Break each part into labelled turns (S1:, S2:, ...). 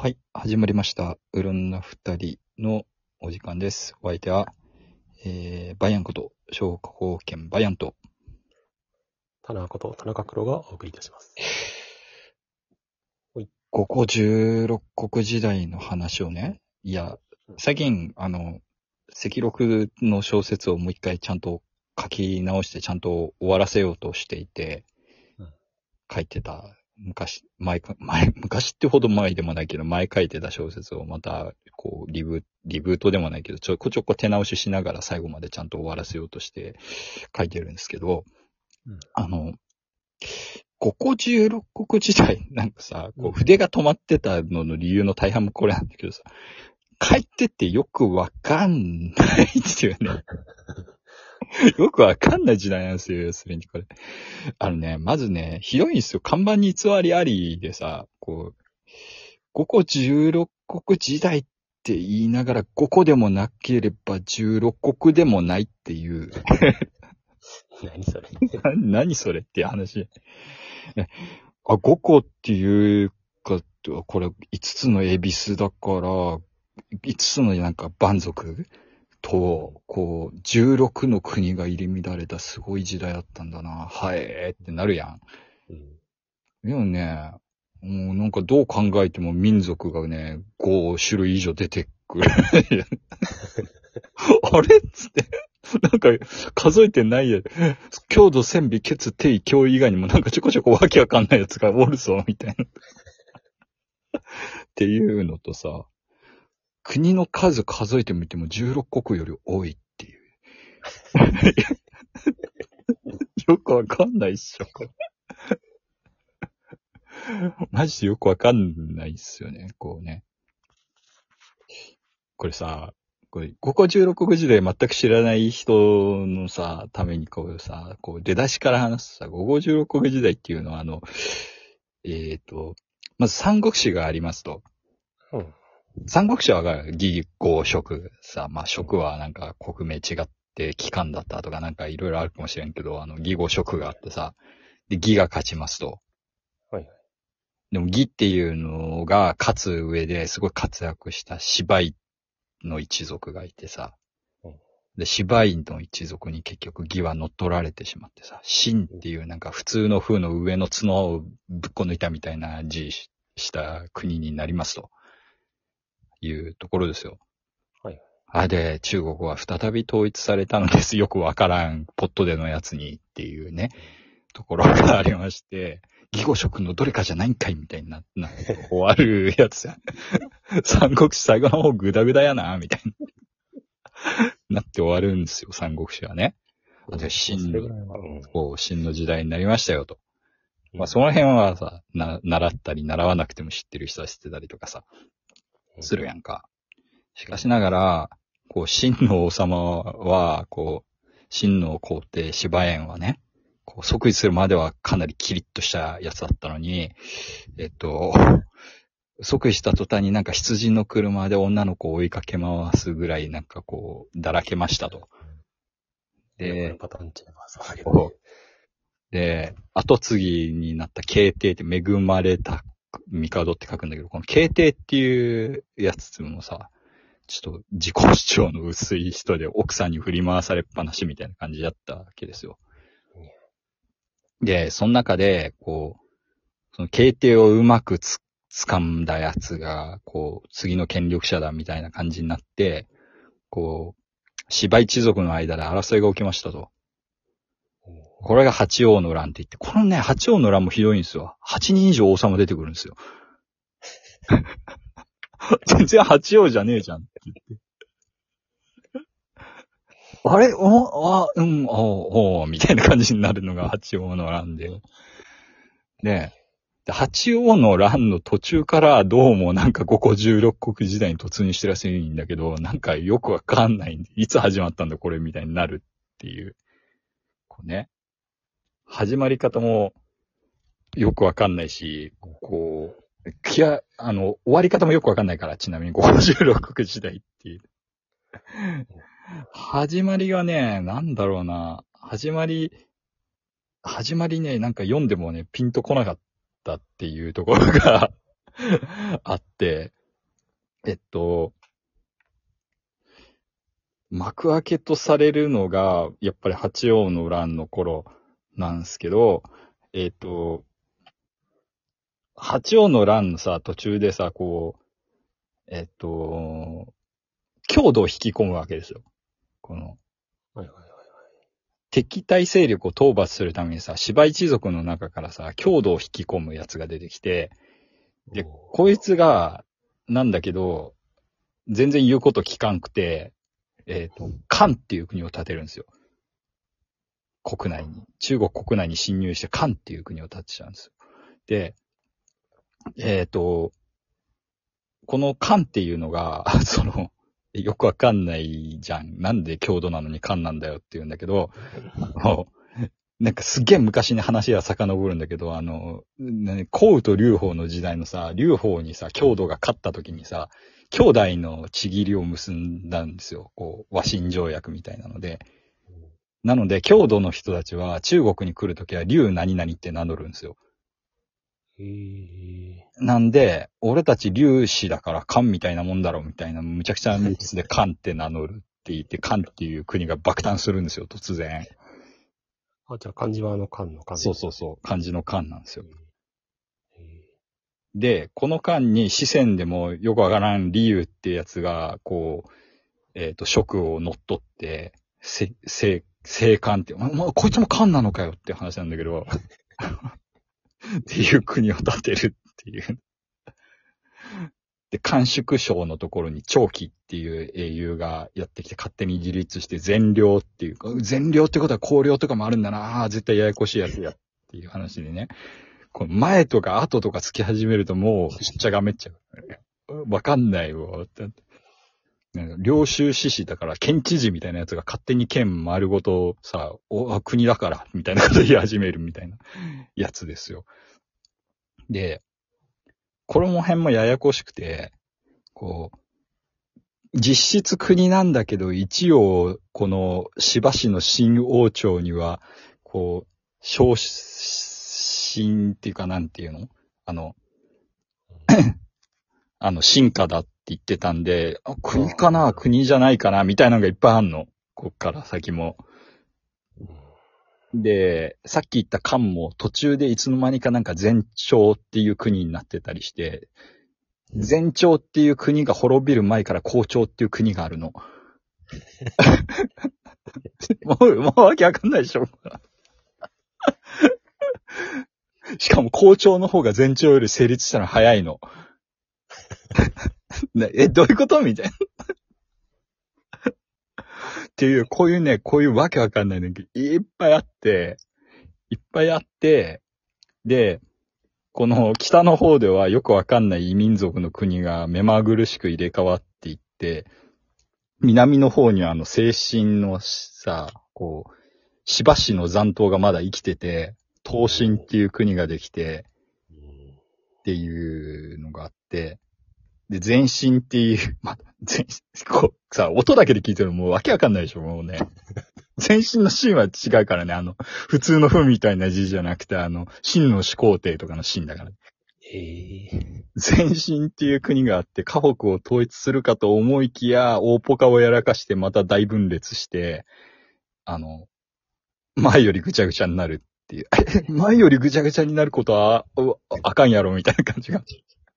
S1: はい、始まりました。うろんな二人のお時間です。お相手は、えー、バイアンこと、消化保険バイアンと、
S2: 田中こと田中黒がお送りいたします。
S1: ここ16国時代の話をね、いや、最近、あの、赤録の小説をもう一回ちゃんと書き直してちゃんと終わらせようとしていて
S2: うん、
S1: 書いてた、昔、前か、前、昔ってほど前でもないけど、前書いてた小説をまた、こう、リブ、リブートでもないけど、ちょこちょこ手直ししながら最後までちゃんと終わらせようとして書いてるんですけど、
S2: うん
S1: あの、ここ16国時代、なんかさ、こ
S2: うん
S1: う筆が止まってたのの理由の大半もこれなんだけどさ、書いててよくわかんないっていうね。よくわかんない時代なんですよ、要するにこれ。あのね、まずね、ひどいんですよ。看板に偽りありでさ、こう、5個16国時代って言いながら5個でもなければ16国でもないっていう。
S2: 何それ
S1: な何それって話。ねあ、5個っていうか、これ5つの恵比寿だから、5つのなんか蛮族と、こう、16の国が入り乱れたすごい時代だったんだな。はい、ってなるやん。
S2: うん。
S1: でもね、もうなんかどう考えても民族がね、5種類以上出てくる。あれっつって。なんか数えてないや。強度、戦備、血、定位、脅威以外にもなんかちょこちょこわけわかんないやつがおるぞ、みたいな。っていうのとさ、国の数数えてみても16国より多いっていう。よくわかんないっしょ、マジでよくわかんないっすよね、こうね。これさ、これ、ここ16国時代全く知らない人のさ、ためにこうさ、こう出だしから話すさ、ここ16国時代っていうのはあの、えっ、と、まず三国志がありますと。
S2: うん。
S1: 三国志は義語職さ、まあ職はなんか国名違って機関だったとかなんかいろいろあるかもしれんけど、あの義語職があってさ、で義が勝ちますと。
S2: はいはい。
S1: でも義っていうのが勝つ上ですごい活躍した芝居の一族がいてさ
S2: うん、
S1: で、芝居の一族に結局義は乗っ取られてしまってさ、秦っていうなんか普通の風の上の角をぶっこ抜いたみたいな字した国になりますと。いうところですよ。
S2: はい。
S1: あ、で、中国は再び統一されたのです。よくわからん、ポットでのやつにっていうね、ところがありまして、義語色のどれかじゃないんかいみたいにな、な、終わるやつや。三国志最後の方グダグダやな、みたいな。なって終わるんですよ、三国志はね。あで秦
S2: それぐらいは。うん。
S1: こう、秦の時代になりましたよと。まあ、そ
S2: の、
S1: の辺はさ、な、習ったり習わなくても知ってる人は知ってたりとかさ、するやんか。しかしながら、こう、真の王様は、こう、真の皇帝芝園はね、こう、即位するまではかなりキリッとしたやつだったのに、えっと、即位した途端になんか羊の車で女の子を追いかけ回すぐらいなんかこう、だらけましたと。で、
S2: パターン違います。
S1: で、後継ぎになった慶帝って恵まれた帝って書くんだけど、この慶帝っていうやつもさ、ちょっと自己主張の薄い人で奥さんに振り回されっぱなしみたいな感じだったわけですよ。で、その中で、こう、その慶帝をうまくつ掴んだやつが、こう、次の権力者だみたいな感じになって、こう、芝一族の間で争いが起きましたと。これが八王の乱って言って、このね、八王の乱もひどいんですよ。八人以上王様出てくるんですよ。全然八王じゃねえじゃんって言って。あれ？お、あ、うん、お、お、みたいな感じになるのが八王の乱で。で、で八王の乱の途中からどうもなんか五個十六国時代に突入してるらしいんだけど、なんかよくわかんないんで、いつ始まったんだこれみたいになるっていう。こうね。始まり方もよくわかんないし、こう、きや、あの、終わり方もよくわかんないから、ちなみに56国時代っていう。始まりがね、なんだろうな、始まり、始まりね、なんか読んでもね、ピンとこなかったっていうところが あっって、えっと、幕開けとされるのが、やっぱり八王の乱の頃。なんですけど、えっと、八王の乱のさ、途中でさ、こう、えっと、強度を引き込むわけですよ。この、
S2: はいはいはい。
S1: 敵対勢力を討伐するためにさ、芝一族の中からさ、強度を引き込むやつが出てきて、で、こいつが、なんだけど、全然言うこと聞かんくて、えっ、と、漢っていう国を建てるんですよ。国内に。中国国内に侵入して漢っていう国を建てちゃうんですよ。で、えっ、と、この漢っていうのが、その、よくわかんないじゃん。なんで強度なのに漢なんだよって言うんだけど、あのなんかすっげえ昔に話が遡るんだけど、あの、ね、項羽と劉邦の時代のさ、劉邦にさ、強度が勝った時にさ、兄弟のちぎりを結んだんですよ。こう、和親条約みたいなので。なので、郷土の人たちは中国に来るときは劉何々って名乗るんですよ。
S2: へえ。
S1: なんで、俺たち劉氏だから漢みたいなもんだろみたいな、むちゃくちゃな理屈で漢って名乗るって言って、漢っていう国が爆誕するんですよ、突然。
S2: あ、じゃあ漢字はあの漢の漢。
S1: そうそうそう、漢字の漢なんですよ。で、この間に四川でもよくわからん理由ってやつが、こう、えっ、と、職を乗っ取って、せ、せ、聖官って、ま、まこいつも官なのかよって話なんだけど、っていう国を建てるっていう。で、甘粛省のところに長期っていう英雄がやってきて勝手に自立して善良っていう、善良ってことは公領とかもあるんだなあー絶対ややこしいやつやっていう話でね。この前とか後とかつき始めるともうしっちゃがめっちゃう。わかんないわって。領収志士だから県知事みたいなやつが勝手に県丸ごとさ、おあ国だからみたいなこと言い始めるみたいな やつですよ。で、これも辺もややこしくて、こう、実質国なんだけど、一応、この芝市の新王朝には、こう、昇進っていうかなんていうの？あの、あの、進化だって言ってたんで、あ国かな？国じゃないかな？みたいなのがいっぱいあんの。こっから先も。で、さっき言った漢も途中でいつの間にかなんか前朝っていう国になってたりして、前朝っていう国が滅びる前から後朝っていう国があるの。もう、もうわけわかんないでしょ。しかも後朝の方が前朝より成立したの早いの。ねえ、どういうこと？みたいな。っていう、こういうね、こういうわけわかんないね、いっぱいあって、いっぱいあって、で、この北の方ではよくわかんない異民族の国が目まぐるしく入れ替わっていって、南の方にはあの精神のさ、こう、芝市の残党がまだ生きてて、東進っていう国ができて、っていうのがあって、で、前進っていう、ま、前、こう、さ、音だけで聞いてるのもうわけわかんないでしょ、もうね。前進の進は違うからね、あの、普通の風みたいな字じゃなくて、あの、真の始皇帝とかの真だから。
S2: へえ。
S1: 前進っていう国があって、河北を統一するかと思いきや、大ポカをやらかしてまた大分裂して、あの、前よりぐちゃぐちゃになるっていう。え 前よりぐちゃぐちゃになることは、ああかんやろ、みたいな感じが。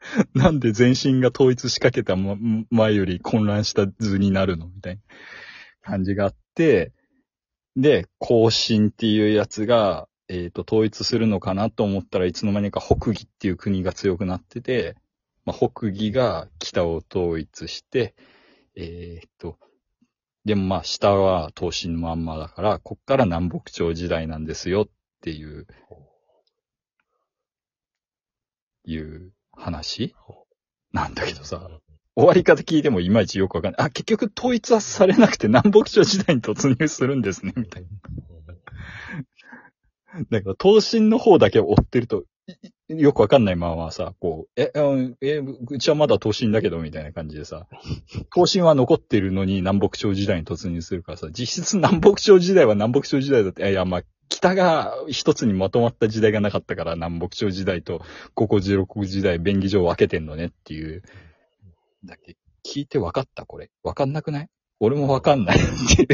S1: なんで全身が統一しかけたま前より混乱した図になるのみたいな感じがあって、で、更新っていうやつが、えっ、と、統一するのかなと思ったらいつの間にか北義っていう国が強くなってて、まあ、北義が北を統一して、えっ、と、でもまあ下は東進のまんまだから、こっから南北朝時代なんですよっていう、いう話？なんだけどさ、終わり方聞いてもいまいちよくわかんない。あ、結局統一はされなくて南北朝時代に突入するんですね、みたいな。だから、東進の方だけを追ってると、よくわかんないままさ、こう、え、うんえ、うちはまだ東進だけど、みたいな感じでさ、東進は残ってるのに南北朝時代に突入するからさ、実質南北朝時代は南北朝時代だって、いや、まあ、北が一つにまとまった時代がなかったから、南北朝時代と五国十六国時代、便宜上分けてんのねっていう。だっけ、聞いて分かったこれ。分かんなくない？俺も分かんないっていう。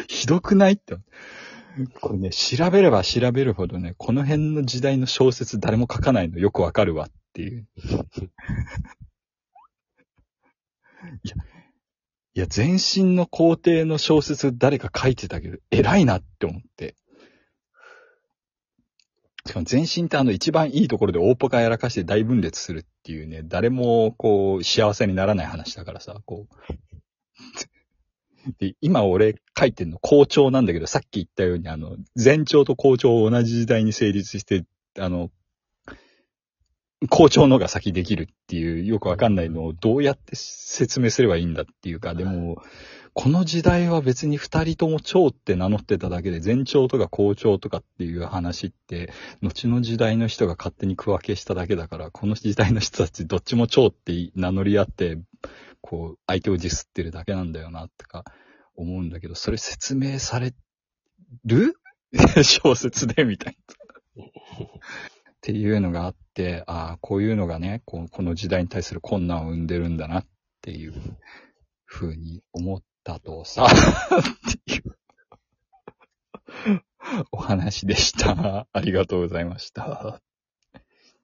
S1: ひどくない？って。これね、調べれば調べるほどね、この辺の時代の小説誰も書かないのよくわかるわっていう。いや、いや、前身の皇帝の小説誰か書いてたけど、偉いなって思って。しかも前身ってあの一番いいところで大ポカやらかして大分裂するっていうね、誰もこう幸せにならない話だからさ、こう。で、今俺書いてるの校長なんだけど、さっき言ったようにあの、前朝と校長を同じ時代に成立して、あの、校長のが先できるっていうよくわかんないのをどうやって説明すればいいんだっていうか、でも、この時代は別に二人とも長って名乗ってただけで、前長とか校長とかっていう話って、後の時代の人が勝手に区分けしただけだから、この時代の人たちどっちも長って名乗り合って、こう、相手をディスってるだけなんだよな、とか思うんだけど、それ説明される？小説でみたいな。っていうのがあって、ああ、こういうのがねこう、この時代に対する困難を生んでるんだなっていうふうに思ったとさ、っていうお話でした。ありがとうございました。